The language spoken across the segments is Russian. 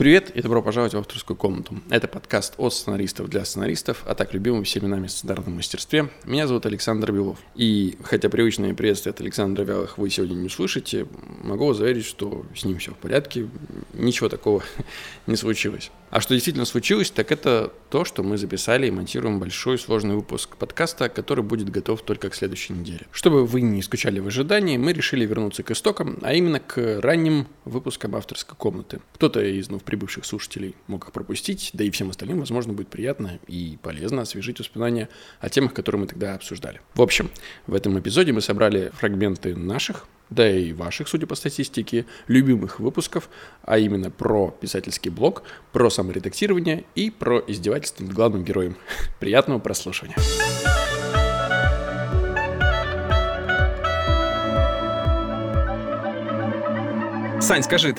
Привет и добро пожаловать в авторскую комнату. Это подкаст от сценаристов для сценаристов, а так любимым всеми нами сценарном мастерстве. Меня зовут Александр Белов. И хотя привычное приветствие от Александра Вялых вы сегодня не услышите, могу вас заверить, что с ним все в порядке, ничего такого не случилось. А что действительно случилось, так это то, что мы записали и монтируем большой сложный выпуск подкаста, который будет готов только к следующей неделе. Чтобы вы не скучали в ожидании, мы решили вернуться к истокам, а именно к ранним выпускам авторской комнаты. Кто-то из ну, прибывших слушателей мог их пропустить, да и всем остальным, возможно, будет приятно и полезно освежить воспоминания о темах, которые мы тогда обсуждали. В общем, в этом эпизоде мы собрали фрагменты наших да и ваших, судя по статистике, любимых выпусков, а именно про писательский блог, про саморедактирование и про издевательство над главным героем. Приятного прослушивания. Сань, скажи,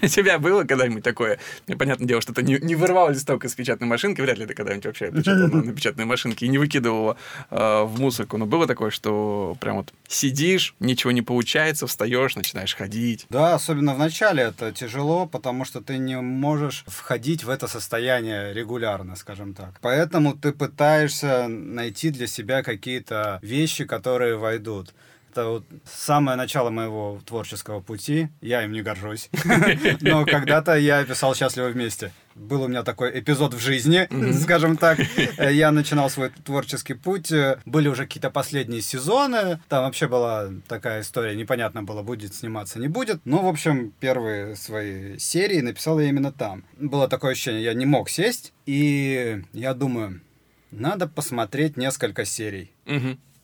у тебя было когда-нибудь такое? Понятное дело, что ты не, не вырвал листок из печатной машинки, вряд ли ты когда-нибудь вообще печатал на печатной машинке и не выкидывал его э, в мусорку. Но было такое, что прям вот сидишь, ничего не получается, встаешь, начинаешь ходить. Да, особенно в начале это тяжело, потому что ты не можешь входить в это состояние регулярно, скажем так. Поэтому ты пытаешься найти для себя какие-то вещи, которые войдут. Это вот самое начало моего творческого пути. Я им не горжусь. Но когда-то я писал «Счастливы вместе». Был у меня такой эпизод в жизни, скажем так. Я начинал свой творческий путь. Были уже какие-то последние сезоны. Там вообще была такая история. Непонятно было, будет сниматься, не будет. Ну, в общем, первые свои серии написал я именно там. Было такое ощущение, я не мог сесть. И я думаю, надо посмотреть несколько серий.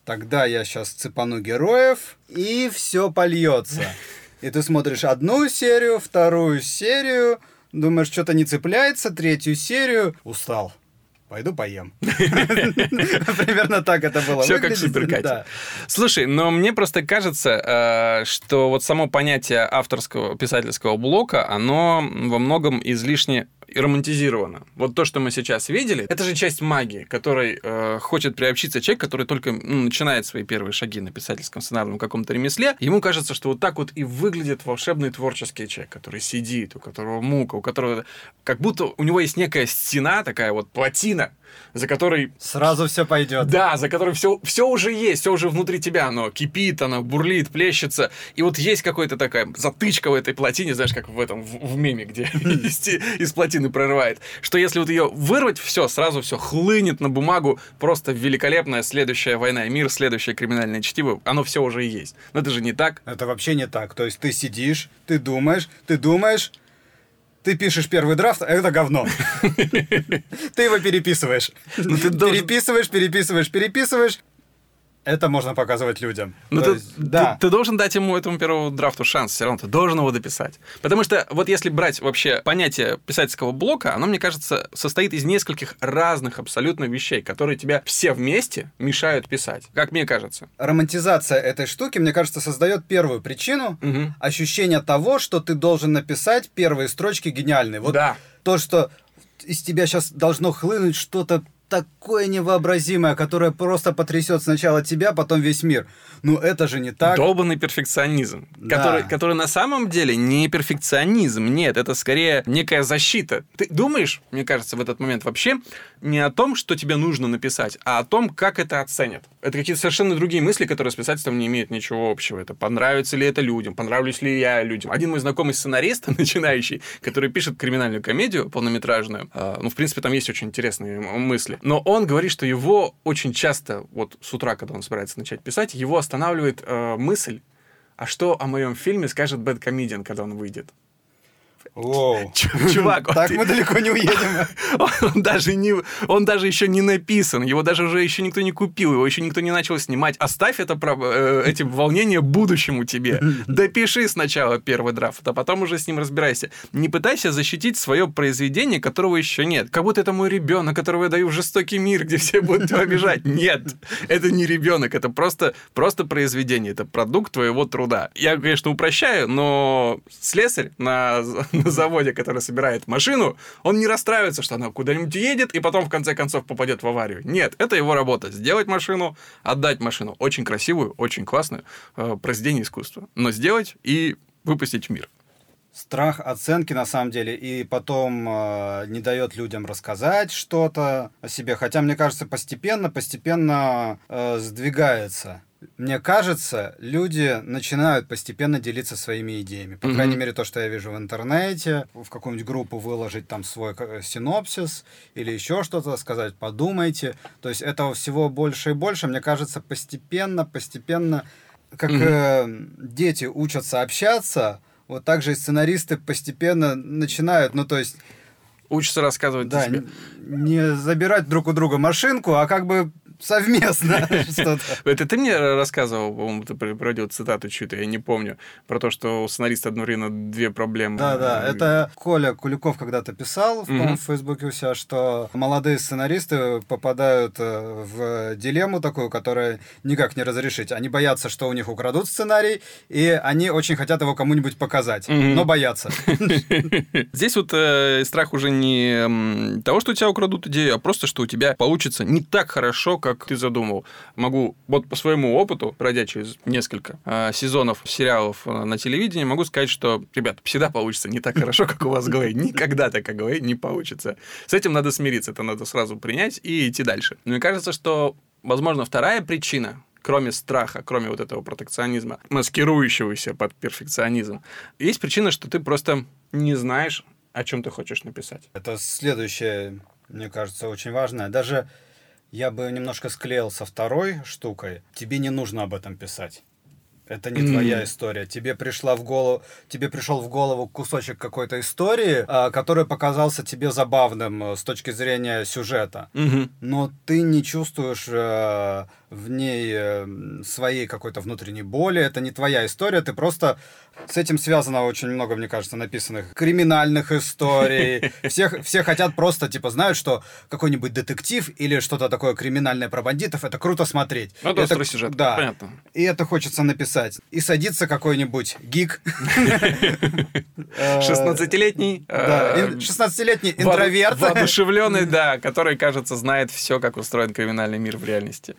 Тогда я сейчас цепану героев, и все польется. И ты смотришь одну серию, вторую серию, думаешь, что-то не цепляется, третью серию, устал. Пойду поем. Примерно так это было. Все как суперкатя. Слушай, но мне просто кажется, э, что вот само понятие авторского писательского блока, оно во многом излишне романтизировано. Вот то, что мы сейчас видели, это же часть магии, которой э, хочет приобщиться человек, который только ну, начинает свои первые шаги на писательском сценарном каком-то ремесле. Ему кажется, что вот так вот и выглядит волшебный творческий человек, который сидит, у которого мука, у которого как будто у него есть некая стена, такая вот плотина, за которой... Сразу все пойдет. Да, за которой все, все уже есть, все уже внутри тебя, оно кипит, оно бурлит, плещется. И вот есть какая-то такая затычка в этой плотине, знаешь, как в этом, в, в меме, где из плотины прорывает, что если вот ее вырвать, все, сразу все хлынет на бумагу, просто великолепная следующая война и мир, следующее криминальное чтиво, оно все уже есть. Но это же не так. Это вообще не так. То есть ты сидишь, ты думаешь, ты думаешь, ты пишешь первый драфт, а это говно. Ты его переписываешь. Ну, переписываешь, переписываешь, переписываешь, это можно показывать людям. Ну, ты, есть, да. ты, ты должен дать ему этому первому драфту шанс, все равно ты должен его дописать. Потому что вот если брать вообще понятие писательского блока, оно, мне кажется, состоит из нескольких разных абсолютно вещей, которые тебя все вместе мешают писать, как мне кажется. Романтизация этой штуки, мне кажется, создает первую причину угу. ощущение того, что ты должен написать первые строчки гениальные. Вот да. то, что из тебя сейчас должно хлынуть что-то такое невообразимое, которое просто потрясет сначала тебя, потом весь мир. Ну, это же не так. Долбанный перфекционизм, да. который, который на самом деле не перфекционизм, нет, это скорее некая защита. Ты думаешь, мне кажется, в этот момент вообще не о том, что тебе нужно написать, а о том, как это оценят. Это какие-то совершенно другие мысли, которые с писательством не имеют ничего общего. Это понравится ли это людям, понравлюсь ли я людям. Один мой знакомый сценарист, начинающий, который пишет криминальную комедию полнометражную, а, ну, в принципе, там есть очень интересные мысли, но он говорит, что его очень часто, вот с утра, когда он собирается начать писать, его останавливает э, мысль, а что о моем фильме скажет Бэд Комедиан, когда он выйдет? Воу. Чувак, так мы далеко не уедем. Он даже не, он даже еще не написан, его даже уже еще никто не купил, его еще никто не начал снимать. Оставь это э, эти волнения будущему тебе. Допиши сначала первый драфт, а потом уже с ним разбирайся. Не пытайся защитить свое произведение, которого еще нет. Как будто это мой ребенок, которого я даю в жестокий мир, где все будут его обижать. Нет, это не ребенок, это просто просто произведение, это продукт твоего труда. Я, конечно, упрощаю, но слесарь на на заводе, который собирает машину, он не расстраивается, что она куда-нибудь едет и потом в конце концов попадет в аварию. Нет, это его работа. Сделать машину, отдать машину. Очень красивую, очень классную, э, произведение искусства. Но сделать и выпустить в мир. страх оценки на самом деле, и потом э, не дает людям рассказать что-то о себе. Хотя, мне кажется, постепенно, постепенно э, сдвигается. Мне кажется, люди начинают постепенно делиться своими идеями. По mm-hmm. крайней мере, то, что я вижу в интернете, в какую-нибудь группу выложить там свой синопсис или еще что-то, сказать, подумайте. То есть этого всего больше и больше. Мне кажется, постепенно, постепенно, как mm-hmm. э, дети учатся общаться, вот так же и сценаристы постепенно начинают, ну то есть... Учатся рассказывать да, тебе. Не забирать друг у друга машинку, а как бы совместно что-то. Это ты мне рассказывал, по-моему, ты приводил цитату чью-то, я не помню, про то, что у сценариста одновременно две проблемы. Да, да, это Коля Куликов когда-то писал в, Фейсбуке у себя, что молодые сценаристы попадают э, в дилемму такую, которую никак не разрешить. Они боятся, что у них украдут сценарий, и они очень хотят его кому-нибудь показать, но боятся. Здесь вот э, страх уже не того, что у тебя украдут идею, а просто, что у тебя получится не так хорошо, как ты задумал. Могу вот по своему опыту, пройдя через несколько э, сезонов сериалов э, на телевидении, могу сказать, что, ребят, всегда получится не так хорошо, как у вас в голове. Никогда так, как говорит, не получится. С этим надо смириться, это надо сразу принять и идти дальше. Мне кажется, что, возможно, вторая причина, кроме страха, кроме вот этого протекционизма, маскирующегося под перфекционизм, есть причина, что ты просто не знаешь, о чем ты хочешь написать. Это следующее, мне кажется, очень важное. Даже я бы немножко склеил со второй штукой. Тебе не нужно об этом писать. Это не твоя история. Тебе пришла в голову, тебе пришел в голову кусочек какой-то истории, а, который показался тебе забавным э, с точки зрения сюжета, mm-hmm. но ты не чувствуешь э, в ней э, своей какой-то внутренней боли. Это не твоя история. Ты просто с этим связано очень много, мне кажется, написанных криминальных историй. Всех, все хотят просто, типа, знают, что какой-нибудь детектив или что-то такое криминальное про бандитов, это круто смотреть. Ну, это сюжет, да. понятно. И это хочется написать. И садится какой-нибудь гик. 16-летний. Да, 16-летний э, интроверт. Воодушевленный, да, который, кажется, знает все, как устроен криминальный мир в реальности.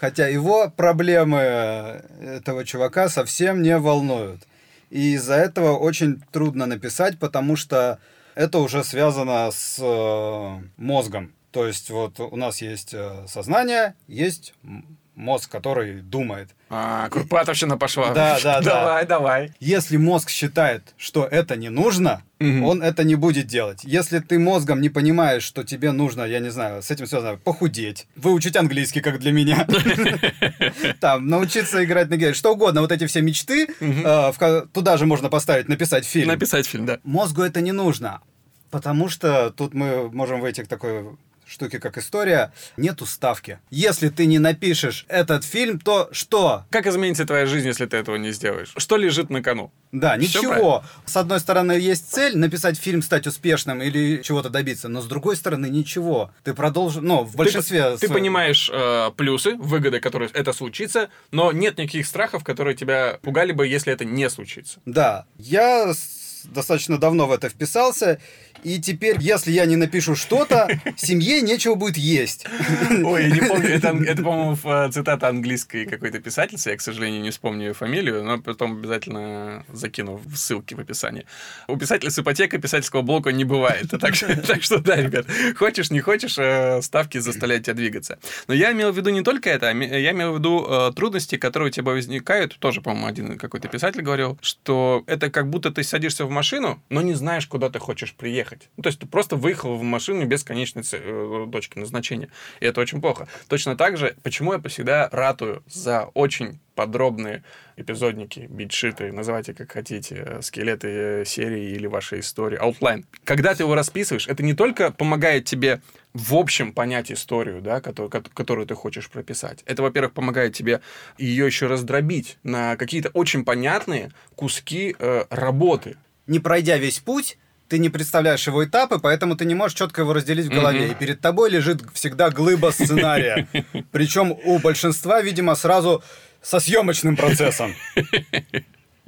Хотя его проблемы этого чувака совсем не волнуют. И из-за этого очень трудно написать, потому что это уже связано с э, мозгом. То есть вот у нас есть э, сознание, есть мозг, который думает. А, Курпатовщина пошла. Да, да, да. Давай, давай. Если мозг считает, что это не нужно, угу. он это не будет делать. Если ты мозгом не понимаешь, что тебе нужно, я не знаю, с этим связано, похудеть, выучить английский, как для меня, там, научиться играть на гитаре, что угодно, вот эти все мечты, а, туда же можно поставить, написать фильм. Написать фильм, да. Мозгу это не нужно. Потому что тут мы можем выйти к такой штуки, как история, нет уставки. Если ты не напишешь этот фильм, то что? Как изменится твоя жизнь, если ты этого не сделаешь? Что лежит на кону? Да, ничего. С одной стороны, есть цель написать фильм, стать успешным или чего-то добиться, но с другой стороны, ничего. Ты продолжишь, ну, в большинстве... Ты, ты понимаешь э, плюсы, выгоды, которые это случится, но нет никаких страхов, которые тебя пугали бы, если это не случится. Да. Я достаточно давно в это вписался, и теперь, если я не напишу что-то, семье нечего будет есть. Ой, я не помню, это, это по-моему, цитата английской какой-то писательницы, я, к сожалению, не вспомню ее фамилию, но потом обязательно закину в ссылки в описании. У писателя с ипотекой писательского блока не бывает. Так, так что, да, ребят, хочешь, не хочешь, э, ставки заставляют тебя двигаться. Но я имел в виду не только это, а я имел в виду э, трудности, которые у тебя возникают, тоже, по-моему, один какой-то писатель говорил, что это как будто ты садишься в машину, но не знаешь, куда ты хочешь приехать ехать. Ну, то есть ты просто выехал в машину без конечной э, точки назначения. И это очень плохо. Точно так же, почему я всегда ратую за очень подробные эпизодники, beat sheet ы, называйте как хотите, э, скелеты э, серии или вашей истории, outline. Когда ты его расписываешь, это не только помогает тебе в общем понять историю, да, которую, которую ты хочешь прописать. Это, во-первых, помогает тебе ее еще раздробить на какие-то очень понятные куски э, работы. Не пройдя весь путь, ты не представляешь его этапы, поэтому ты не можешь четко его разделить в голове. Mm-hmm. И перед тобой лежит всегда глыба сценария. Причем у большинства, видимо, сразу со съемочным процессом.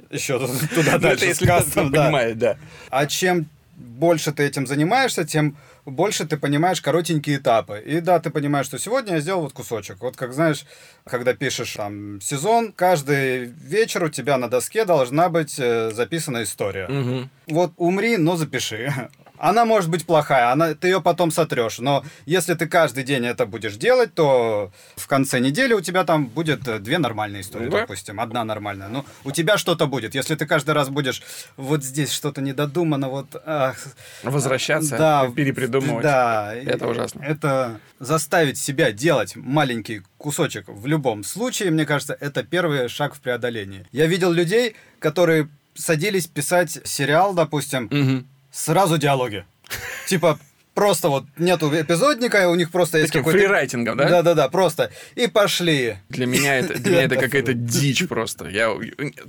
Еще туда ну, дальше с кастом, да. да. А чем больше ты этим занимаешься, тем больше ты понимаешь коротенькие этапы. И да, ты понимаешь, что сегодня я сделал вот кусочек. Вот как знаешь, когда пишешь там сезон, каждый вечер у тебя на доске должна быть э, записана история. Угу. Вот умри, но запиши. Она может быть плохая, она, ты ее потом сотрешь. Но если ты каждый день это будешь делать, то в конце недели у тебя там будет э, две нормальные истории, Да. допустим, одна нормальная. Ну, у тебя что-то будет. Если ты каждый раз будешь вот здесь что-то недодумано, вот... ах, Возвращаться, да, перепридумывать. Да. Это ужасно. Это заставить себя делать маленький кусочек в любом случае, мне кажется, это первый шаг в преодолении. Я видел людей, которые садились писать сериал, допустим, Мгм. Сразу диалоги. Типа просто вот нету эпизодника, у них просто есть какой-то... фрирайтингом, да? Да-да-да, просто. И пошли. Для меня это, для меня это какая-то дичь просто. Я,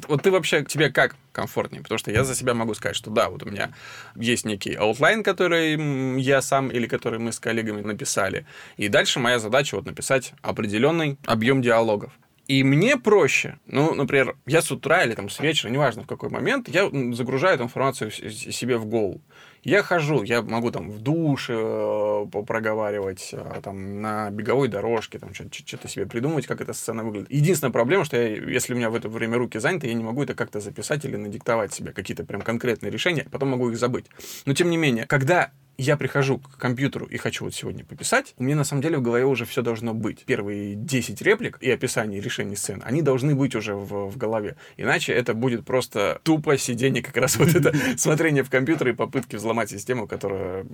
вот ты вообще, тебе как комфортнее? Потому что я за себя могу сказать, что да, вот у меня есть некий outline, который я сам или который мы с коллегами написали. И дальше моя задача вот написать определенный объем диалогов. И мне проще, ну, например, я с утра или там с вечера, неважно в какой момент, я загружаю эту информацию себе в голову. Я хожу, я могу там в душе э, проговаривать, э, там на беговой дорожке, там что-то себе придумывать, как эта сцена выглядит. Единственная проблема, что я, если у меня в это время руки заняты, я не могу это как-то записать или надиктовать себе какие-то прям конкретные решения, а потом могу их забыть. Но тем не менее, когда я прихожу к компьютеру и хочу вот сегодня пописать, у меня на самом деле в голове уже все должно быть. Первые 10 реплик и описание решений сцен, они должны быть уже в, в голове. Иначе это будет просто тупо сидение, как раз вот это смотрение в компьютер и попытки взломать систему, которая...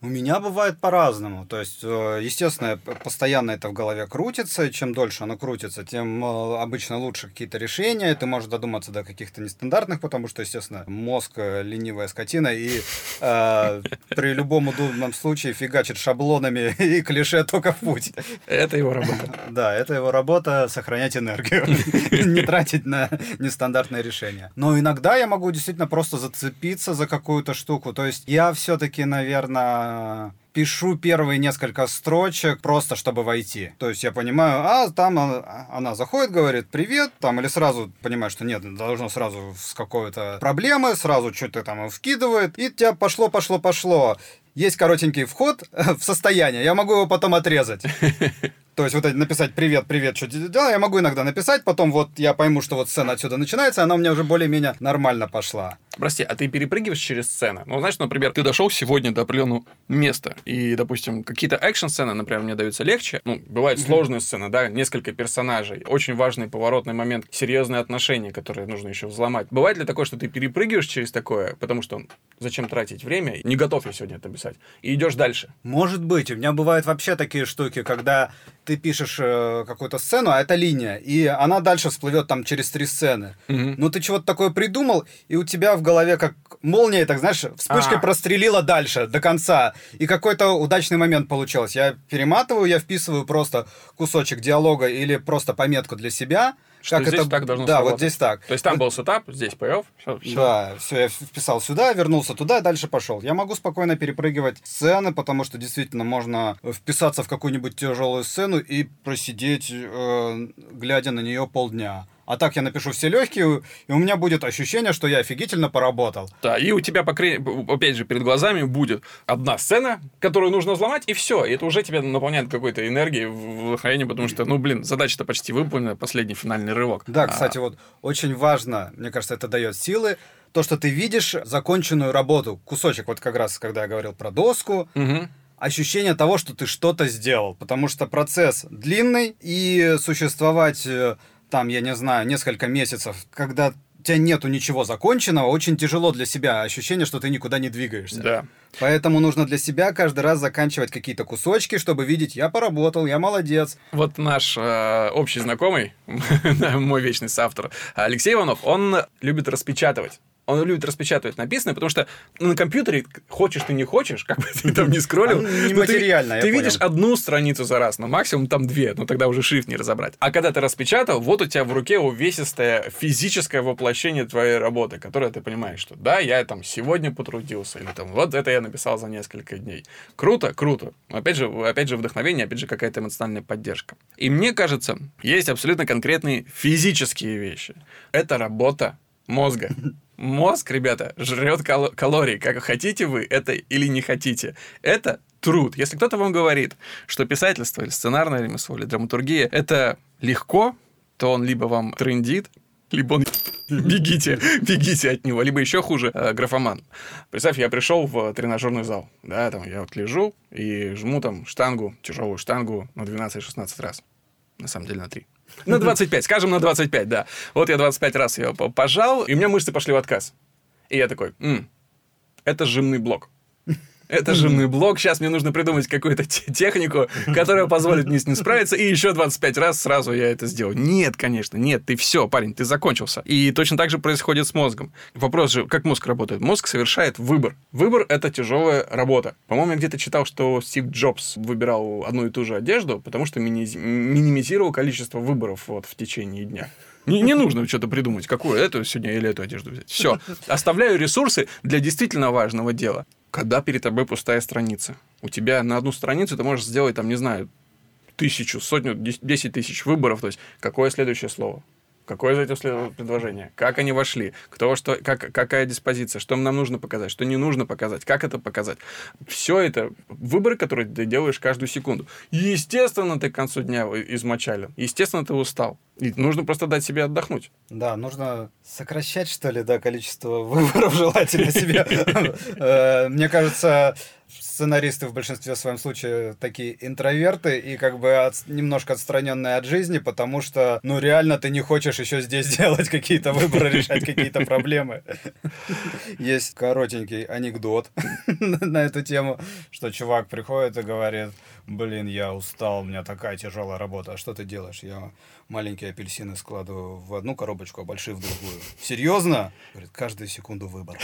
У меня бывает по-разному. То есть, э, естественно, постоянно это в голове крутится, чем дольше оно крутится, тем э, обычно лучше какие-то решения. Ты можешь додуматься до каких-то нестандартных, потому что, естественно, мозг э, ленивая скотина, и э, при любом удобном случае фигачит шаблонами и клише только в путь. Это его работа. Да, это его работа сохранять энергию, не тратить на нестандартные решения. Но иногда я могу действительно просто зацепиться за какую-то штуку. То есть я все-таки, наверное, пишу первые несколько строчек просто чтобы войти. То есть я понимаю, а там она, она заходит, говорит привет, там или сразу понимаю, что нет, должно сразу с какой-то проблемы, сразу что-то там вкидывает, и тебя пошло, пошло, пошло. Есть коротенький вход в состояние, я могу его потом отрезать. То есть вот это написать «Привет, привет, что ты делал?» Я могу иногда написать, потом вот я пойму, что вот сцена отсюда начинается, она у меня уже более-менее нормально пошла. Прости, а ты перепрыгиваешь через сцены? Ну, знаешь, например, ты дошел сегодня до определенного места, и, допустим, какие-то экшн-сцены, например, мне даются легче. Ну, бывают сложные сцены, да, несколько персонажей, очень важный поворотный момент, серьезные отношения, которые нужно еще взломать. Бывает ли такое, что ты перепрыгиваешь через такое, потому что зачем тратить время, не готов я сегодня это писать, и идешь дальше? Может быть, у меня бывают вообще такие штуки, когда ты пишешь э, какую-то сцену, а это линия, и она дальше всплывет там через три сцены. Мгм. Ну ты чего-то такое придумал, и у тебя в голове как молния, так знаешь, вспышкой А. прострелила дальше, до конца. И какой-то удачный момент получился. Я перематываю, я вписываю просто кусочек диалога или просто пометку для себя. Что здесь так должно Да, вот сработать. здесь так. То есть там был сетап, здесь payoff, все, Да, все, я вписал сюда, вернулся туда, дальше пошел. Я могу спокойно перепрыгивать сцены, потому что действительно можно вписаться в какую-нибудь тяжелую сцену и просидеть, э, глядя на нее полдня. А так я напишу все легкие, и у меня будет ощущение, что я офигительно поработал. Да, и у тебя, по опять же, перед глазами будет одна сцена, которую нужно взломать, и все. И это уже тебя наполняет какой-то энергией, вдохновением, потому что, ну, блин, задача-то почти выполнена, последний финальный рывок. Да, А, кстати, вот очень важно, мне кажется, это дает силы, то, что ты видишь законченную работу, кусочек, вот как раз, когда я говорил про доску, мгм. ощущение того, что ты что-то сделал. Потому что процесс длинный, и существовать э, там, я не знаю, несколько месяцев, когда у тебя нету ничего законченного, очень тяжело для себя. Ощущение, что ты никуда не двигаешься. Да. Поэтому нужно для себя каждый раз заканчивать какие-то кусочки, чтобы видеть, я поработал, я молодец. Вот наш э, общий знакомый, мой вечный соавтор, Алексей Иванов, он любит распечатывать. Он любит распечатывать написанное, потому что ну, на компьютере, хочешь ты не хочешь, как бы ты там не скроллил, А, но ты- Ты видишь одну страницу за раз, но максимум там две, но тогда уже шрифт не разобрать. А когда ты распечатал, вот у тебя в руке увесистое физическое воплощение твоей работы, которое ты понимаешь, что да, я там сегодня потрудился, или там вот это я написал за несколько дней. Круто, круто. Опять же, опять же вдохновение, опять же какая-то эмоциональная поддержка. И мне кажется, есть абсолютно конкретные физические вещи. Это работа мозга. Мозг, ребята, жрет кал- калории, как хотите вы это или не хотите. Это труд. Если кто-то вам говорит, что писательство или сценарное ремесло или драматургия это легко, то он либо вам трендит, либо он бегите, бегите от него, либо еще хуже, э, графоман. Представь, я пришел в тренажерный зал, да, там я вот лежу и жму там штангу, тяжелую штангу на 12-16 раз. На самом деле на 3. На 25, скажем, на 25, да. Вот я 25 раз ее пожал, и у меня мышцы пошли в отказ. И я такой, М, это жимный блок. Это жимный блок. Сейчас мне нужно придумать какую-то технику, которая позволит мне с ним справиться. И еще 25 раз сразу я это сделаю. Нет, конечно, нет. Ты все, парень, ты закончился. И точно так же происходит с мозгом. Вопрос же, как мозг работает? Мозг совершает выбор. Выбор — это тяжелая работа. По-моему, я где-то читал, что Стив Джобс выбирал одну и ту же одежду, потому что минимизировал количество выборов вот, в течение дня. Не, не нужно что-то придумать, какую эту сегодня или эту одежду взять. Все. Оставляю ресурсы для действительно важного дела когда перед тобой пустая страница. У тебя на одну страницу ты можешь сделать, там, не знаю, тысячу, сотню, десять тысяч выборов. То есть, какое следующее слово? Какое из этих предложение? Как они вошли? Кто что, как, какая диспозиция? Что нам нужно показать? Что не нужно показать? Как это показать? Все это выборы, которые ты делаешь каждую секунду. Естественно, ты к концу дня измочален. Естественно, ты устал. И нужно просто дать себе отдохнуть. Да, нужно сокращать, что ли, да, количество выборов желательно себе. Э, мне кажется, сценаристы в большинстве своем случае такие интроверты и как бы от, немножко отстраненные от жизни, потому что, ну, реально ты не хочешь еще здесь делать какие-то выборы, решать какие-то проблемы. Есть коротенький анекдот на эту тему, что чувак приходит и говорит, блин, я устал, у меня такая тяжелая работа, а что ты делаешь? Я маленькие апельсины складываю в одну коробочку, а большие в другую. Серьезно? Говорит, каждую секунду выбор.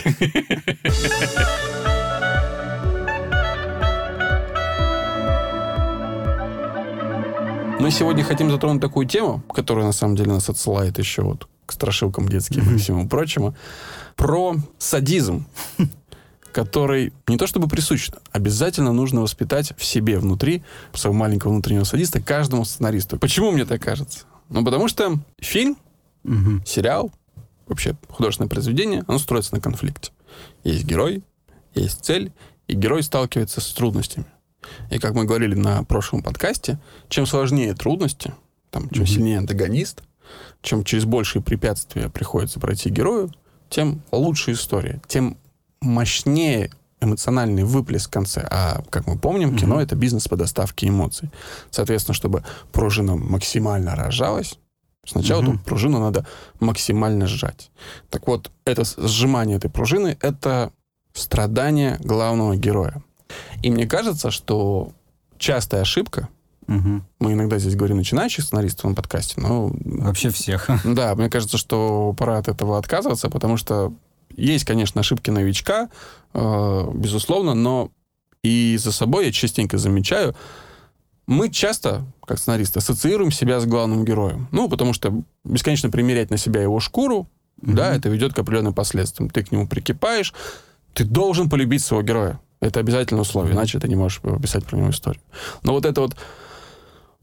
Мы сегодня хотим затронуть такую тему, которая на самом деле нас отсылает еще вот к страшилкам детским и всему прочему, про садизм который не то чтобы присущ, обязательно нужно воспитать в себе внутри, своего маленького внутреннего садиста, каждому сценаристу. Почему мне так кажется? Ну, потому что фильм, угу. сериал, вообще художественное произведение, оно строится на конфликте. Есть герой, есть цель, и герой сталкивается с трудностями. И как мы говорили на прошлом подкасте, чем сложнее трудности, там, чем mm-hmm. сильнее антагонист, чем через большие препятствия приходится пройти герою, тем лучше история, тем мощнее эмоциональный выплеск в конце. А, как мы помним, mm-hmm. кино — это бизнес по доставке эмоций. Соответственно, чтобы пружина максимально рожалась, сначала mm-hmm. эту пружину надо максимально сжать. Так вот, это сжимание этой пружины — это страдание главного героя. И мне кажется, что частая ошибка, угу. мы иногда здесь говорим начинающих сценаристов на подкасте, но... Вообще всех. Да, мне кажется, что пора от этого отказываться, потому что есть, конечно, ошибки новичка, э, безусловно, но и за собой я частенько замечаю, мы часто, как сценаристы, ассоциируем себя с главным героем. Ну, потому что бесконечно примерять на себя его шкуру, mm да, это ведет к определенным последствиям. Ты к нему прикипаешь, ты должен полюбить своего героя. Это обязательное условие, иначе ты не можешь писать про него историю. Но вот эта вот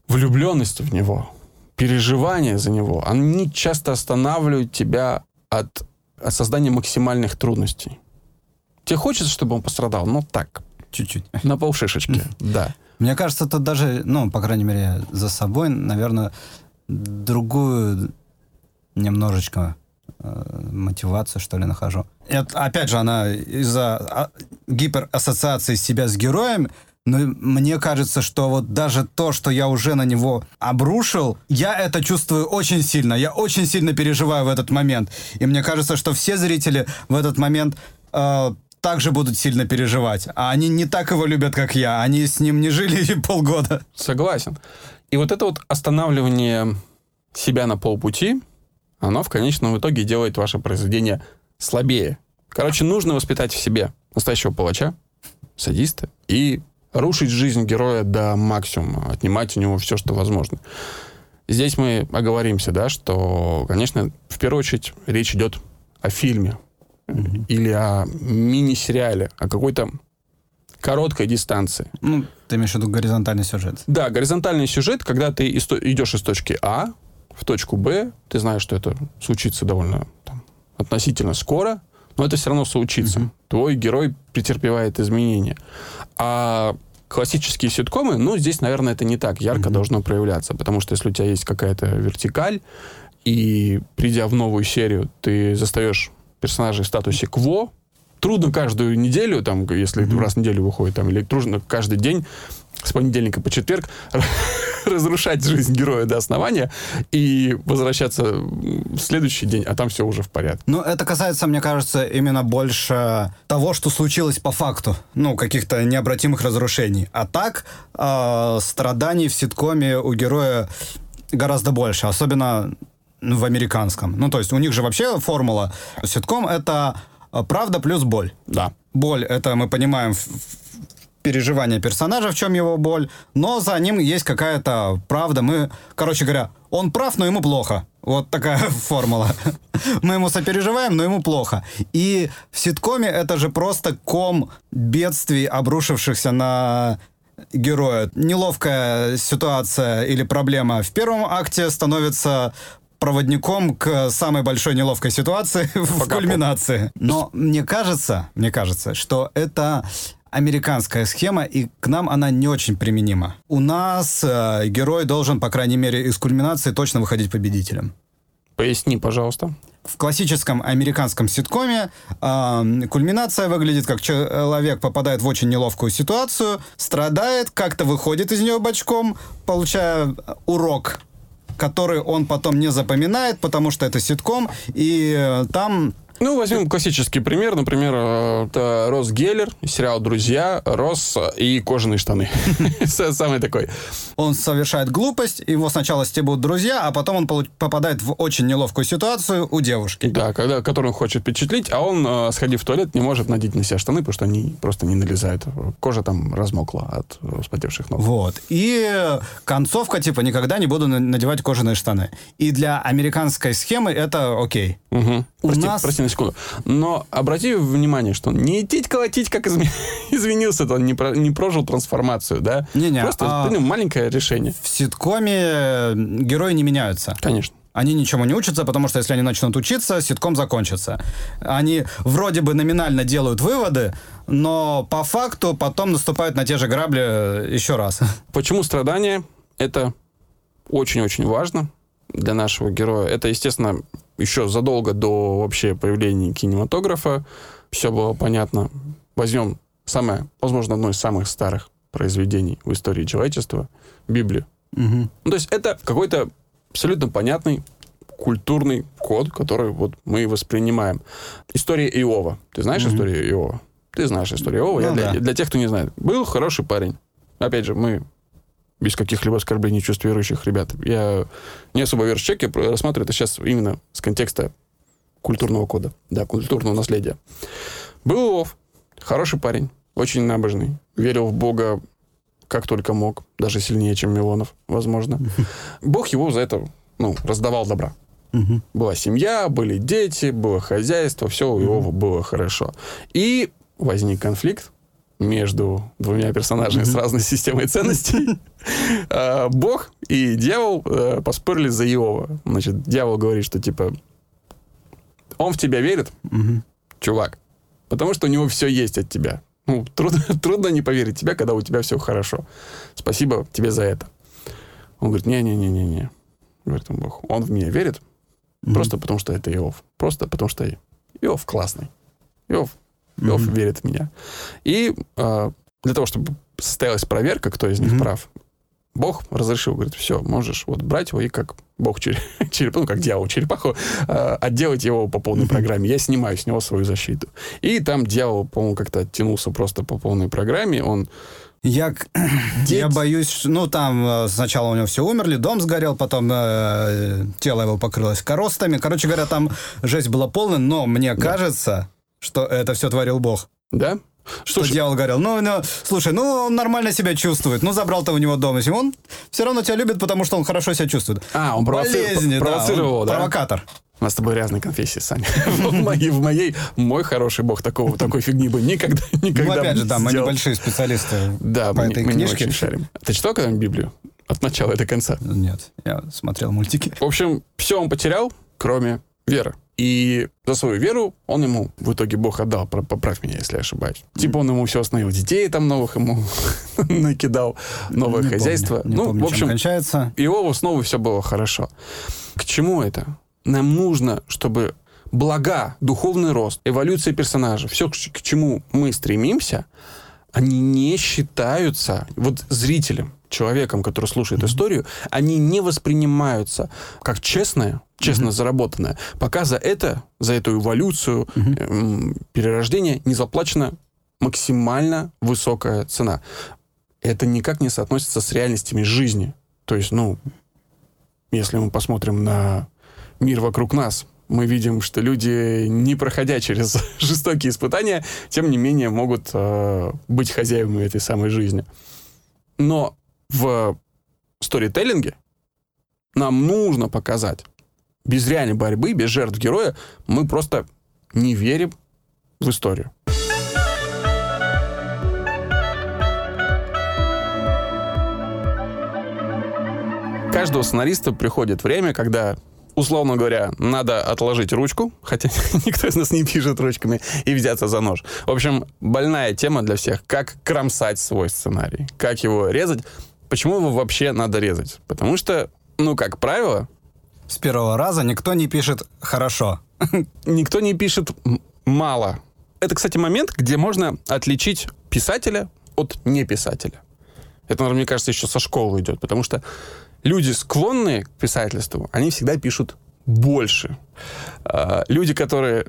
влюбленность в него, переживание за него, они часто останавливают тебя от, от создания максимальных трудностей. Тебе хочется, чтобы он пострадал, но так. Чуть-чуть. На полшишечки, да. Мне кажется, тут даже, ну, по крайней мере, за собой, наверное, другую немножечко э, мотивацию, что ли, нахожу. Это, опять же, она из-за а, гиперассоциации себя с героем, но мне кажется, что вот даже то, что я уже на него обрушил, я это чувствую очень сильно. Я очень сильно переживаю в этот момент. И мне кажется, что все зрители в этот момент э, также будут сильно переживать. А они не так его любят, как я. Они с ним не жили полгода. Согласен. И вот это вот останавливание себя на полпути, оно в конечном итоге делает ваше произведение слабее. Короче, нужно воспитать в себе настоящего палача, садиста, и рушить жизнь героя до максимума, отнимать у него все, что возможно. Здесь мы оговоримся, да, что, конечно, в первую очередь речь идет о фильме mm-hmm. или о мини-сериале, о какой-то короткой дистанции. Ну, ты имеешь в виду горизонтальный сюжет? Да, горизонтальный сюжет, когда ты идешь из точки А в точку Б, ты знаешь, что это случится довольно там, относительно скоро, но это все равно соучиться. Угу. Твой герой претерпевает изменения. А классические ситкомы, ну, здесь, наверное, это не так ярко mm-hmm. должно проявляться, потому что если у тебя есть какая-то вертикаль, и придя в новую серию, ты застаешь персонажей в статусе кво, трудно каждую неделю, там, если mm-hmm. раз в неделю выходит, там, или трудно каждый день с понедельника по четверг разрушать жизнь героя до основания и возвращаться в следующий день, а там все уже в порядке. Ну, это касается, мне кажется, именно больше того, что случилось по факту. Ну, каких-то необратимых разрушений. А так, э, страданий в ситкоме у героя гораздо больше. Особенно в американском. Ну, то есть у них же вообще формула ситком — это правда плюс боль. Да. Боль — это мы понимаем переживания персонажа, в чем его боль, но за ним есть какая-то правда. Мы, короче говоря, он прав, но ему плохо. Вот такая формула. Мы ему сопереживаем, но ему плохо. И в ситкоме это же просто ком бедствий, обрушившихся на героя. Неловкая ситуация или проблема в первом акте становится проводником к самой большой неловкой ситуации в кульминации. Но мне кажется, мне кажется, что это американская схема, и к нам она не очень применима. У нас э, герой должен, по крайней мере, из кульминации точно выходить победителем. Поясни, пожалуйста. В классическом американском ситкоме э, кульминация выглядит как человек попадает в очень неловкую ситуацию, страдает, как-то выходит из нее бочком, получая урок который он потом не запоминает, потому что это ситком, и э, там ну, возьмем классический пример. Например, э, это Рос Геллер, сериал «Друзья», Рос и кожаные штаны. Самый такой. Он совершает глупость, его сначала стебут друзья, а потом он попадает в очень неловкую ситуацию у девушки. Да, когда, которую он хочет впечатлить, а он, э, сходив в туалет, не может надеть на себя штаны, потому что они просто не налезают. Кожа там размокла от вспотевших ног. Вот. И концовка, типа, никогда не буду надевать кожаные штаны. И для американской схемы это окей. Угу. У прости, нас... прости на секунду. Но обрати внимание, что не идти колотить, как изме... извинился, он не, про... не прожил трансформацию, да? Не-не. Просто а... ну, маленькое решение. В ситкоме э, герои не меняются. Конечно. Они ничему не учатся, потому что если они начнут учиться, ситком закончится. Они вроде бы номинально делают выводы, но по факту потом наступают на те же грабли э, еще раз. Почему страдания? Это очень-очень важно для нашего героя. Это, естественно, еще задолго до вообще появления кинематографа все было понятно. Возьмем самое, возможно, одно из самых старых произведений в истории человечества — Библию. Угу. Ну, то есть это какой-то абсолютно понятный культурный код, который вот мы воспринимаем. История Иова. Ты знаешь угу. историю Иова? Ты знаешь историю Иова. Ну, Я для, да. для тех, кто не знает. Был хороший парень. Опять же, мы без каких-либо оскорблений чувств верующих ребят. Я не особо верующий человек, я рассматриваю это сейчас именно с контекста культурного кода, да, культурного наследия. Был Иов, хороший парень, очень набожный, верил в Бога как только мог, даже сильнее, чем Милонов, возможно. Бог его за это ну, раздавал добра. Угу. Была семья, были дети, было хозяйство, все у Иова было хорошо. И возник конфликт между двумя персонажами с разной системой ценностей. А, Бог и дьявол э, поспорили за Иова. Значит, дьявол говорит, что типа он в тебя верит, чувак, потому что у него все есть от тебя. Ну, трудно, трудно не поверить тебя, когда у тебя все хорошо. Спасибо тебе за это. Он говорит, не-не-не-не-не. Говорит он Бог. Он в меня верит, просто потому что это Иов. Просто потому что Иов классный. Иов Иов mm-hmm. верит в меня. И э, для того, чтобы состоялась проверка, кто из них mm-hmm. прав, Бог разрешил, говорит, все, можешь вот брать его и как Бог череп, ну, как дьявол черепаху, э, отделать его по полной программе. Я снимаю с него свою защиту. И там дьявол, по-моему, как-то оттянулся просто по полной программе. Он я, я боюсь, ну там э, сначала у него все умерли, дом сгорел, потом э, тело его покрылось коростами. Короче говоря, там жесть была полная, но мне да. кажется, что это все творил Бог. Да? Что слушай, дьявол говорил, ну, ну, слушай, ну, он нормально себя чувствует, ну, забрал ты у него дом, если он все равно тебя любит, потому что он хорошо себя чувствует. А, он Болезни, провоцировал, да? Провокатор. У нас с тобой разные конфессии, Саня. в, моей, в моей, мой хороший бог такого, такой фигни бы никогда, никогда Ну, опять же, да, мы небольшие специалисты да, по мы, этой мы книжке. Не очень шарим. Ты читал когда-нибудь Библию? От начала до конца? Нет, я смотрел мультики. В общем, все он потерял, кроме веры. И за свою веру он ему, в итоге Бог отдал, поправь меня, если я ошибаюсь. Типа он ему все остановил, детей там новых ему накидал, новое Не хозяйство. помню, ну, помню, в общем, кончается. его снова все было хорошо. К чему это? Нам нужно, чтобы блага, духовный рост, эволюция персонажа, все, к, к чему мы стремимся, они не считаются вот зрителем, человеком, который слушает mm-hmm. историю, они не воспринимаются как честное, честно mm-hmm. заработанное, пока за это, за эту эволюцию, mm-hmm. э, перерождение не заплачена максимально высокая цена. Это никак не соотносится с реальностями жизни. То есть, ну, если мы посмотрим на мир вокруг нас, мы видим, что люди, не проходя через жестокие испытания, тем не менее могут э, быть хозяевами этой самой жизни. Но в сторителлинге нам нужно показать, без реальной борьбы, без жертв героя, мы просто не верим в историю. Каждого сценариста приходит время, когда условно говоря, надо отложить ручку, хотя никто из нас не пишет ручками, и взяться за нож. В общем, больная тема для всех. Как кромсать свой сценарий, как его резать. Почему его вообще надо резать? Потому что, ну, как правило... С первого раза никто не пишет «хорошо». Никто не пишет «мало». Это, кстати, момент, где можно отличить писателя от неписателя. Это, мне кажется, еще со школы идет, потому что люди, склонные к писательству, они всегда пишут больше. А, люди, которые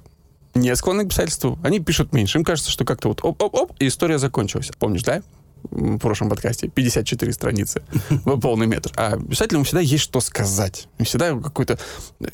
не склонны к писательству, они пишут меньше. Им кажется, что как-то вот оп-оп-оп, и история закончилась. Помнишь, да? В прошлом подкасте, 54 страницы полный метр. А писателю всегда есть что сказать. Всегда какой-то...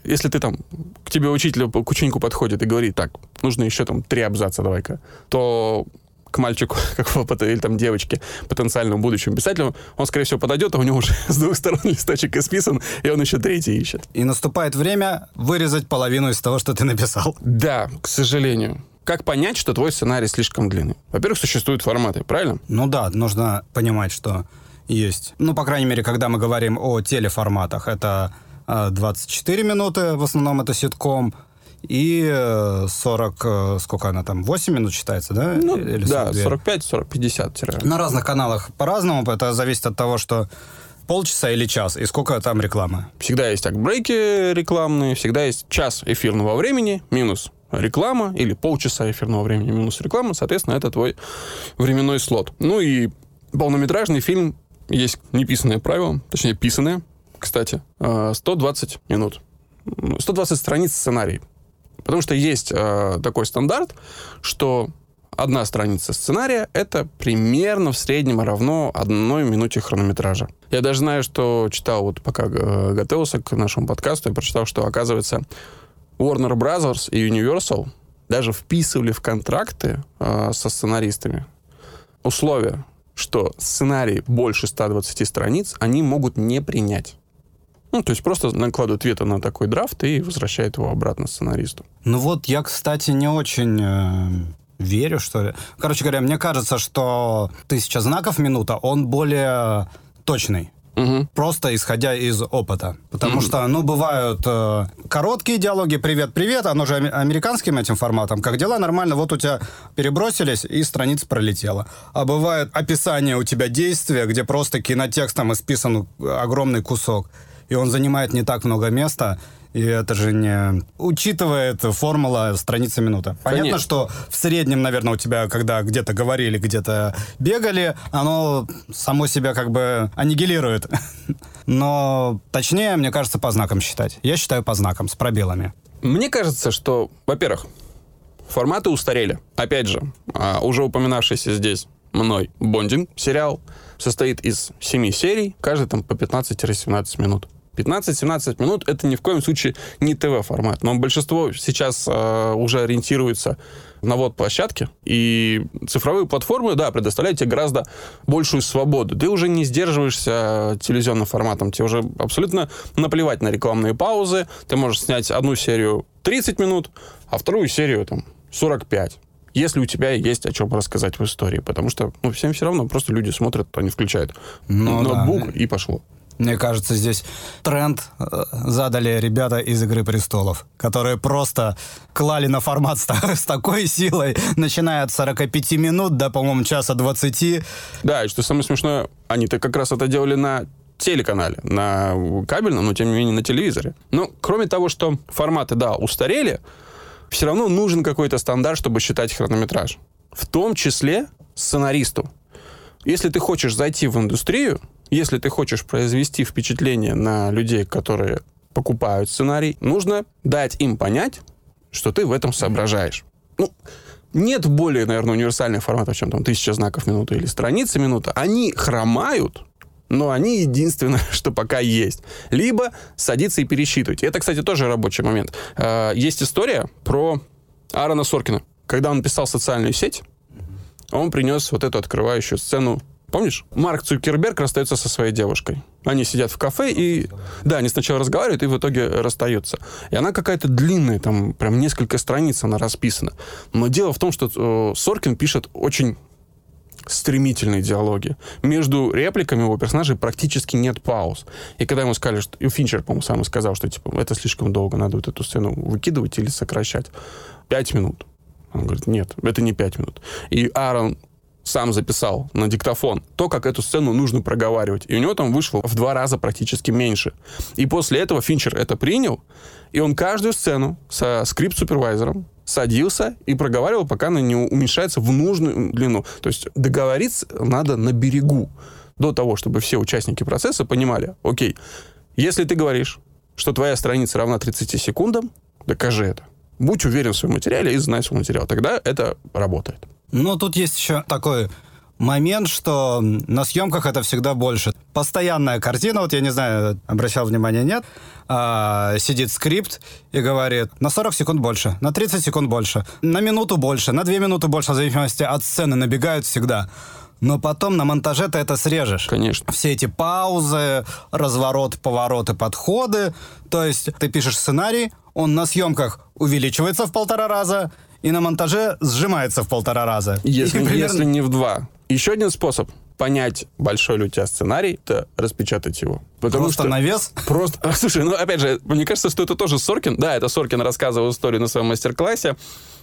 Если ты там... К тебе учитель, к ученику подходит и говорит, так, нужно еще там три абзаца, давай-ка, то к мальчику, как или там девочке, потенциальному будущему писателю, он, скорее всего, подойдет, а у него уже с двух сторон листочек исписан, и он еще третий ищет. И наступает время вырезать половину из того, что ты написал. Да, к сожалению. Как понять, что твой сценарий слишком длинный? Во-первых, существуют форматы, правильно? Ну да, нужно понимать, что есть. Ну, по крайней мере, когда мы говорим о телеформатах, это 24 э, минуты, в основном это ситком, и 40, э, э, сколько она там, 8 минут считается, да? Ну, Или 42? да, 45, 40, 50. На разных каналах по-разному, это зависит от того, что полчаса или час, и сколько там рекламы? Всегда есть брейки рекламные, всегда есть час эфирного времени минус реклама или полчаса эфирного времени минус реклама, соответственно, это твой временной слот. Ну и полнометражный фильм есть неписанное правило, точнее, писанное, кстати, 120 э, минут. 120 страниц сценарий. Потому что есть э, такой стандарт, что одна страница сценария — это примерно в среднем равно одной минуте хронометража. Я даже знаю, что читал, вот пока э, готовился к нашему подкасту, я прочитал, что, оказывается, Warner Brothers и Universal даже вписывали в контракты э, со сценаристами условия, что сценарий больше 120 страниц они могут не принять. Ну, то есть просто накладывают вето на такой драфт и возвращают его обратно сценаристу. Ну вот я, кстати, не очень э, верю, что ли. Короче говоря, мне кажется, что тысяча знаков минута, он более точный. Угу. Просто исходя из опыта. Потому угу. что, ну, бывают э, короткие диалоги «Привет-привет», оно же американским этим форматом. Как дела? Нормально. Вот у тебя перебросились, и страница пролетела. А бывает описание у тебя действия, где просто кинотекстом исписан огромный кусок и он занимает не так много места, и это же не учитывает формула страница минута. Понятно, Конечно. что в среднем, наверное, у тебя, когда где-то говорили, где-то бегали, оно само себя как бы аннигилирует. Но точнее, мне кажется, по знакам считать. Я считаю по знакам, с пробелами. Мне кажется, что, во-первых, форматы устарели. Опять же, а, уже упоминавшийся здесь мной Бондинг сериал состоит из семи серий, каждый там по 15-17 минут. 15-17 минут это ни в коем случае не ТВ-формат. Но большинство сейчас э, уже ориентируется на вот площадке, и цифровые платформы, да, предоставляют тебе гораздо большую свободу. Ты уже не сдерживаешься телевизионным форматом, тебе уже абсолютно наплевать на рекламные паузы, ты можешь снять одну серию 30 минут, а вторую серию там 45 если у тебя есть о чем рассказать в истории, потому что ну, всем все равно, просто люди смотрят, они включают ну, ноутбук да. и пошло. Мне кажется, здесь тренд э, задали ребята из «Игры престолов», которые просто клали на формат с, такой силой, начиная от 45 минут до, по-моему, часа 20. Да, и что самое смешное, они-то как раз это делали на телеканале, на кабельном, но тем не менее на телевизоре. Но кроме того, что форматы, да, устарели, все равно нужен какой-то стандарт, чтобы считать хронометраж. В том числе сценаристу. Если ты хочешь зайти в индустрию, если ты хочешь произвести впечатление на людей, которые покупают сценарий, нужно дать им понять, что ты в этом соображаешь. Ну, нет более, наверное, универсальных форматов, чем там тысяча знаков минуты или страница минута. Они хромают, но они единственное, что пока есть. Либо садиться и пересчитывать. Это, кстати, тоже рабочий момент. Э, есть история про Аарона Соркина. Когда он писал социальную сеть, он принес вот эту открывающую сцену Помнишь? Марк Цукерберг расстается со своей девушкой. Они сидят в кафе и... Да, они сначала разговаривают и в итоге расстаются. И она какая-то длинная, там прям несколько страниц она расписана. Но дело в том, что э, Соркин пишет очень стремительные диалоги. Между репликами его персонажей практически нет пауз. И когда ему сказали, что... И Финчер, по-моему, сам сказал, что, типа, это слишком долго, надо вот эту сцену выкидывать или сокращать. Пять минут. Он говорит, нет, это не пять минут. И Аарон сам записал на диктофон то, как эту сцену нужно проговаривать. И у него там вышло в два раза практически меньше. И после этого Финчер это принял, и он каждую сцену со скрипт-супервайзером садился и проговаривал, пока она не уменьшается в нужную длину. То есть договориться надо на берегу до того, чтобы все участники процесса понимали, окей, если ты говоришь, что твоя страница равна 30 секундам, докажи это. Будь уверен в своем материале и знай свой материал. Тогда это работает. Ну, тут есть еще такой момент, что на съемках это всегда больше. Постоянная картина, вот я не знаю, обращал внимание, нет, а, сидит скрипт и говорит, на 40 секунд больше, на 30 секунд больше, на минуту больше, на 2 минуты больше, в зависимости от сцены, набегают всегда. Но потом на монтаже ты это срежешь. Конечно. Все эти паузы, разворот, повороты, подходы. То есть ты пишешь сценарий, он на съемках увеличивается в полтора раза, и на монтаже сжимается в полтора раза. Если, примерно... если не в два. Еще один способ понять, большой ли у тебя сценарий, это распечатать его. Потому просто что на вес? Просто... Слушай, ну, опять же, мне кажется, что это тоже Соркин. Да, это Соркин рассказывал историю на своем мастер-классе,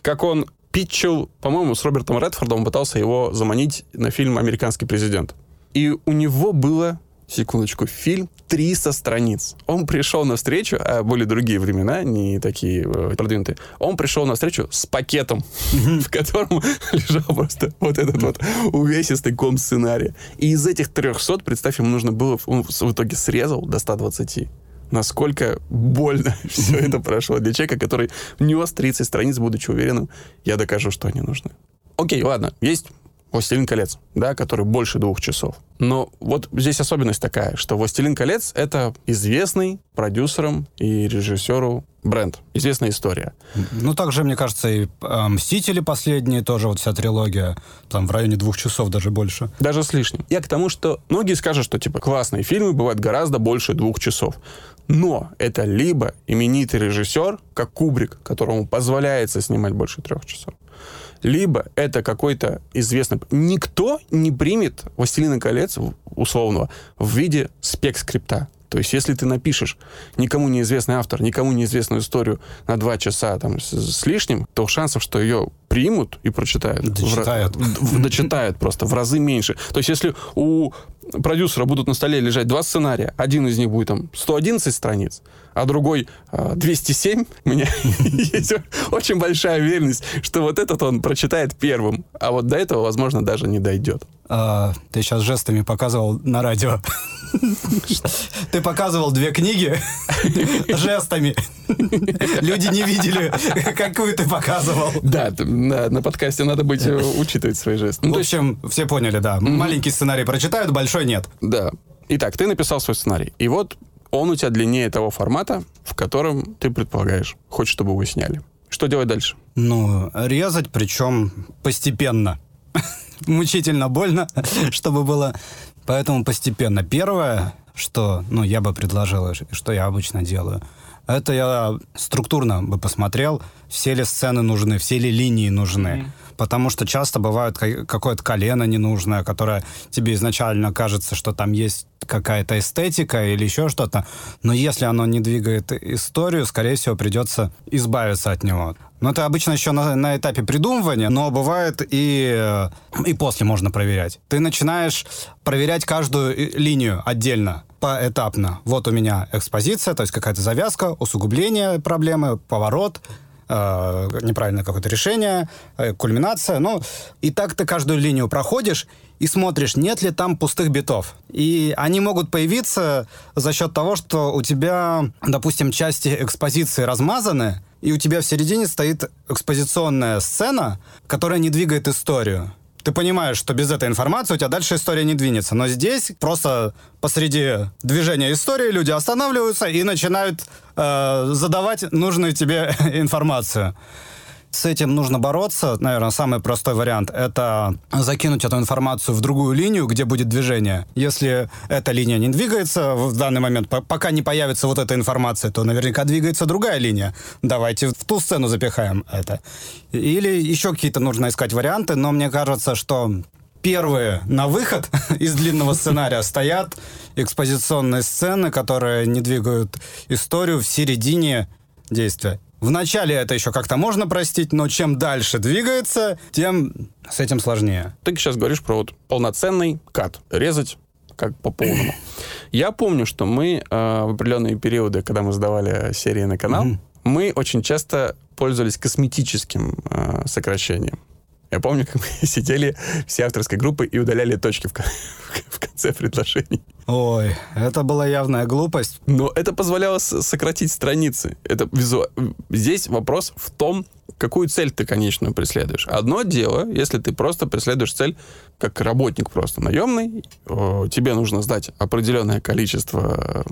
как он питчил, по-моему, с Робертом Редфордом, он пытался его заманить на фильм «Американский президент». И у него было секундочку, фильм 300 страниц. Он пришел на встречу, а были другие времена, не такие э, продвинутые, он пришел на встречу с пакетом, в котором лежал просто вот этот вот увесистый ком сценария. И из этих 300, представь, ему нужно было, он в итоге срезал до 120 насколько больно все это прошло для человека, который внес 30 страниц, будучи уверенным, я докажу, что они нужны. Окей, ладно, есть «Властелин колец», да, который больше двух часов. Но вот здесь особенность такая, что «Властелин колец» — это известный продюсерам и режиссеру бренд, известная история. Ну, также, мне кажется, и э, «Мстители» последние, тоже вот вся трилогия, там в районе двух часов, даже больше. Даже с лишним. Я к тому, что многие скажут, что, типа, классные фильмы бывают гораздо больше двух часов. Но это либо именитый режиссер, как Кубрик, которому позволяется снимать больше трех часов, либо это какой-то известный... Никто не примет «Властелина колец» условного в виде спек-скрипта. То есть, если ты напишешь никому неизвестный автор, никому неизвестную историю на два часа там, с, с лишним, то шансов, что ее примут и прочитают, дочитают. В, в, дочитают просто в разы меньше. То есть, если у продюсера будут на столе лежать два сценария, один из них будет там 111 страниц, а другой 207, у меня есть очень большая уверенность, что вот этот он прочитает первым, а вот до этого, возможно, даже не дойдет. А, ты сейчас жестами показывал на радио. Ты показывал две книги жестами. Люди не видели, какую ты показывал. Да, на, подкасте надо быть э, учитывать свои жесты. Ну, в общем, все поняли, да. Маленький сценарий прочитают, большой нет. Да. Итак, ты написал свой сценарий. И вот он у тебя длиннее того формата, в котором ты предполагаешь, хочешь, чтобы его сняли. Что делать дальше? Ну, резать, причем постепенно. Мучительно больно, чтобы было. Поэтому постепенно. Первое, что ну, я бы предложил, что я обычно делаю, это я структурно бы посмотрел, все ли сцены нужны, все ли линии нужны. Mm-hmm. Потому что часто бывает какое-то колено ненужное, которое тебе изначально кажется, что там есть какая-то эстетика или еще что-то. Но если оно не двигает историю, скорее всего, придется избавиться от него. Но это обычно еще на, на этапе придумывания, но бывает и, и после можно проверять. Ты начинаешь проверять каждую линию отдельно поэтапно. Вот у меня экспозиция, то есть какая-то завязка, усугубление проблемы, поворот, э, неправильное какое-то решение, э, кульминация. Ну, и так ты каждую линию проходишь и смотришь, нет ли там пустых битов. И они могут появиться за счет того, что у тебя, допустим, части экспозиции размазаны, и у тебя в середине стоит экспозиционная сцена, которая не двигает историю ты понимаешь, что без этой информации у тебя дальше история не двинется. Но здесь просто посреди движения истории люди останавливаются и начинают э, задавать нужную тебе информацию. С этим нужно бороться. Наверное, самый простой вариант — это закинуть эту информацию в другую линию, где будет движение. Если эта линия не двигается в данный момент, пока не появится вот эта информация, то наверняка двигается другая линия. Давайте в ту сцену запихаем это. Или еще какие-то нужно искать варианты, но мне кажется, что первые на выход из длинного сценария стоят экспозиционные сцены, которые не двигают историю в середине действия. В начале это еще как-то можно простить, но чем дальше двигается, тем с этим сложнее. Ты сейчас говоришь про вот полноценный кат. Резать как по полному. Я помню, что мы э, в определенные периоды, когда мы сдавали серии на канал, mm-hmm. мы очень часто пользовались косметическим э, сокращением. Я помню, как мы сидели все авторской группы и удаляли точки в, в конце предложений. Ой, это была явная глупость. Но это позволяло сократить страницы. Это визу... Здесь вопрос в том, какую цель ты конечную преследуешь. Одно дело, если ты просто преследуешь цель как работник просто наемный, тебе нужно сдать определенное количество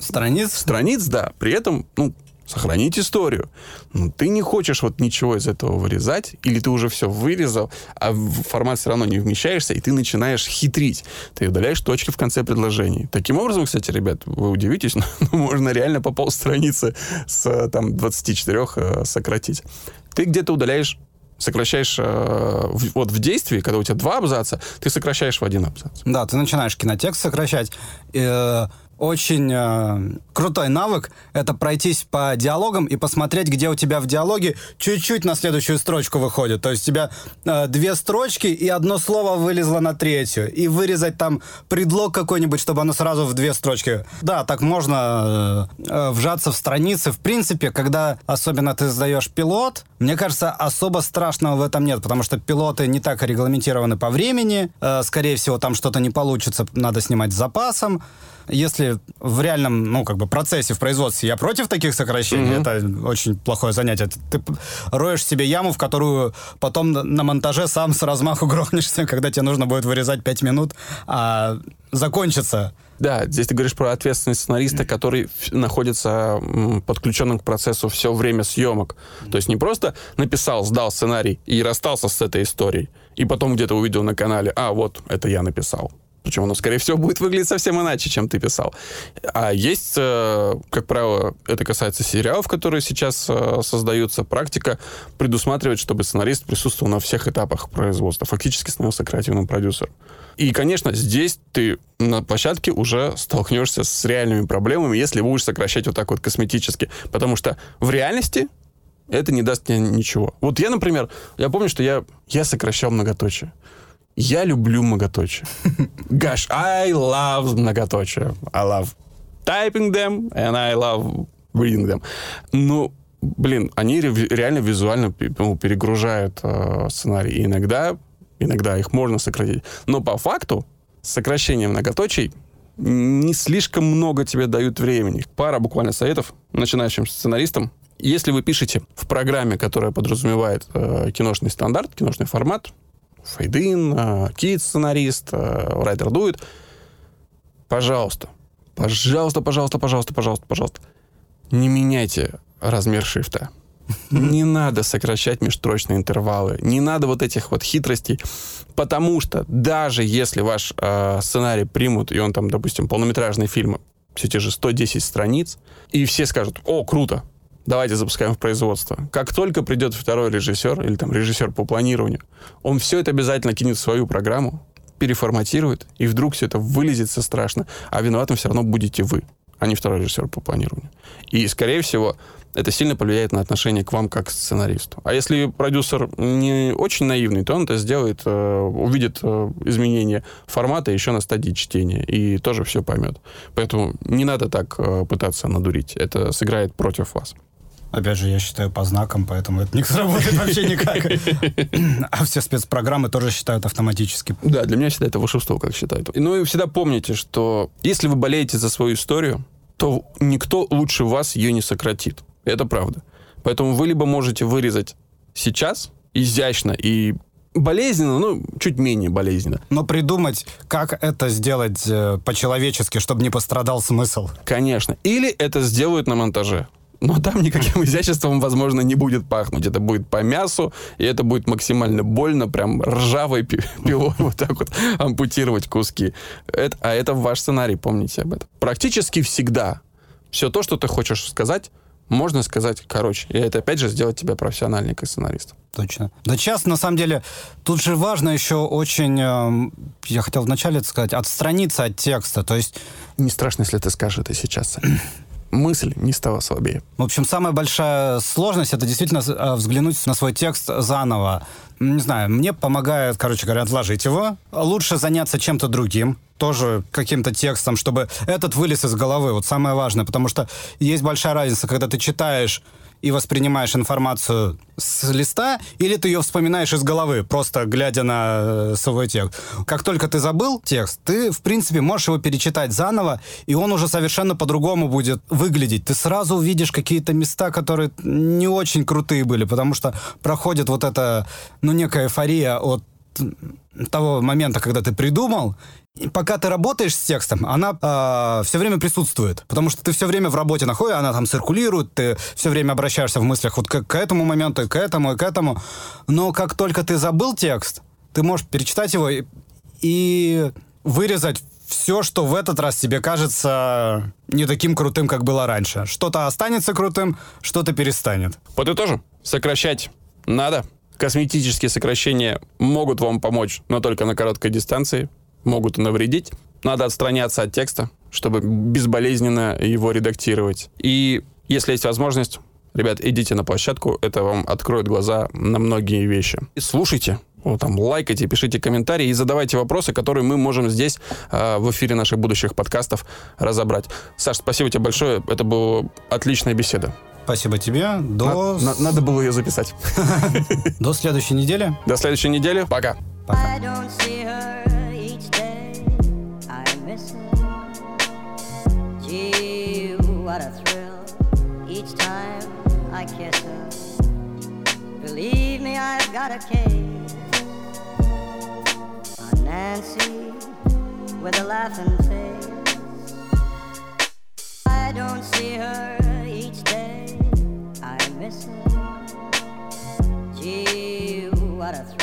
страниц. Страниц, да. При этом, ну, сохранить историю. Но ты не хочешь вот ничего из этого вырезать, или ты уже все вырезал, а в формат все равно не вмещаешься, и ты начинаешь хитрить. Ты удаляешь точки в конце предложений. Таким образом, кстати, ребят, вы удивитесь, но можно реально по полстраницы с там 24 э, сократить. Ты где-то удаляешь сокращаешь э, вот в действии, когда у тебя два абзаца, ты сокращаешь в один абзац. Да, ты начинаешь кинотекст сокращать. Э, очень э, крутой навык — это пройтись по диалогам и посмотреть, где у тебя в диалоге чуть-чуть на следующую строчку выходит. То есть у тебя э, две строчки, и одно слово вылезло на третью. И вырезать там предлог какой-нибудь, чтобы оно сразу в две строчки. Да, так можно э, э, вжаться в страницы. В принципе, когда особенно ты сдаешь пилот, мне кажется, особо страшного в этом нет, потому что пилоты не так регламентированы по времени. Э, скорее всего, там что-то не получится, надо снимать с запасом если в реальном, ну, как бы процессе в производстве я против таких сокращений, mm-hmm. это очень плохое занятие. Ты роешь себе яму, в которую потом на монтаже сам с размаху грохнешься, когда тебе нужно будет вырезать 5 минут, а закончится да, здесь ты говоришь про ответственность сценариста, который находится подключенным к процессу все время съемок. То есть не просто написал, сдал сценарий и расстался с этой историей, и потом где-то увидел на канале, а вот это я написал. Причем оно, скорее всего, будет выглядеть совсем иначе, чем ты писал. А есть, э, как правило, это касается сериалов, которые сейчас э, создаются, практика предусматривает, чтобы сценарист присутствовал на всех этапах производства, фактически становился креативным продюсером. И, конечно, здесь ты на площадке уже столкнешься с реальными проблемами, если будешь сокращать вот так вот косметически. Потому что в реальности это не даст тебе ничего. Вот я, например, я помню, что я, я сокращал многоточие. Я люблю многоточие. Gosh, I love многоточие. I love typing them and I love reading them. Ну, блин, они реально визуально ну, перегружают э, сценарий. И иногда, иногда их можно сократить. Но по факту сокращение многоточий не слишком много тебе дают времени. Пара буквально советов начинающим сценаристам. Если вы пишете в программе, которая подразумевает э, киношный стандарт, киношный формат, Фейдин, Кит сценарист, Райдер дует. Пожалуйста, пожалуйста, пожалуйста, пожалуйста, пожалуйста, пожалуйста, не меняйте размер шрифта. Не надо сокращать межстрочные интервалы, не надо вот этих вот хитростей, потому что даже если ваш э, сценарий примут, и он там, допустим, полнометражный фильм, все те же 110 страниц, и все скажут, о, круто, давайте запускаем в производство. Как только придет второй режиссер или там режиссер по планированию, он все это обязательно кинет в свою программу, переформатирует, и вдруг все это вылезется страшно, а виноватым все равно будете вы, а не второй режиссер по планированию. И, скорее всего, это сильно повлияет на отношение к вам как к сценаристу. А если продюсер не очень наивный, то он это сделает, э, увидит э, изменения формата еще на стадии чтения и тоже все поймет. Поэтому не надо так э, пытаться надурить. Это сыграет против вас. Опять же, я считаю по знакам, поэтому это не сработает вообще никак. А все спецпрограммы тоже считают автоматически. Да, для меня всегда это волшебство, как считают. Ну и всегда помните, что если вы болеете за свою историю, то никто лучше вас ее не сократит. Это правда. Поэтому вы либо можете вырезать сейчас изящно и болезненно, ну, чуть менее болезненно. Но придумать, как это сделать э, по-человечески, чтобы не пострадал смысл. Конечно. Или это сделают на монтаже. Но там никаким изяществом, возможно, не будет пахнуть. Это будет по мясу, и это будет максимально больно, прям ржавой пилой вот так вот ампутировать куски. Это, а это ваш сценарий, помните об этом. Практически всегда все то, что ты хочешь сказать, можно сказать короче. И это, опять же, сделать тебя профессиональнее как сценарист. Точно. Да сейчас, на самом деле, тут же важно еще очень, э, я хотел вначале сказать, отстраниться от текста. То есть... Не страшно, если ты скажешь это сейчас. Мысль не стала слабее. В общем, самая большая сложность это действительно э, взглянуть на свой текст заново. Не знаю, мне помогает, короче говоря, отложить его. Лучше заняться чем-то другим, тоже каким-то текстом, чтобы этот вылез из головы. Вот самое важное, потому что есть большая разница, когда ты читаешь и воспринимаешь информацию с листа, или ты ее вспоминаешь из головы, просто глядя на э, свой текст. Как только ты забыл текст, ты, в принципе, можешь его перечитать заново, и он уже совершенно по-другому будет выглядеть. Ты сразу увидишь какие-то места, которые не очень крутые были, потому что проходит вот эта, ну, некая эйфория от того момента, когда ты придумал, пока ты работаешь с текстом, она э, а, все время присутствует. Потому что ты все время в работе находишь, она там циркулирует, ты все время обращаешься в мыслях вот к, к этому моменту, и к этому, и к этому. Но как только ты забыл текст, ты можешь перечитать его и, и вырезать все, что в этот раз тебе кажется не таким крутым, как было раньше. Что-то останется крутым, что-то перестанет. Подытожим. Сокращать надо. Косметические сокращения могут вам помочь, но только на короткой дистанции могут навредить. Надо отстраняться от текста, чтобы безболезненно его редактировать. И если есть возможность, ребят, идите на площадку, это вам откроет глаза на многие вещи. И слушайте, вот там лайкайте, пишите комментарии и задавайте вопросы, которые мы можем здесь э, в эфире наших будущих подкастов разобрать. Саш, спасибо тебе большое, это была отличная беседа. Спасибо тебе. До... На, на, надо было ее записать. До следующей недели. До следующей недели. Пока. Пока. I've got a case on Nancy with a laughing face. I don't see her each day, I miss her. Gee, what a thrill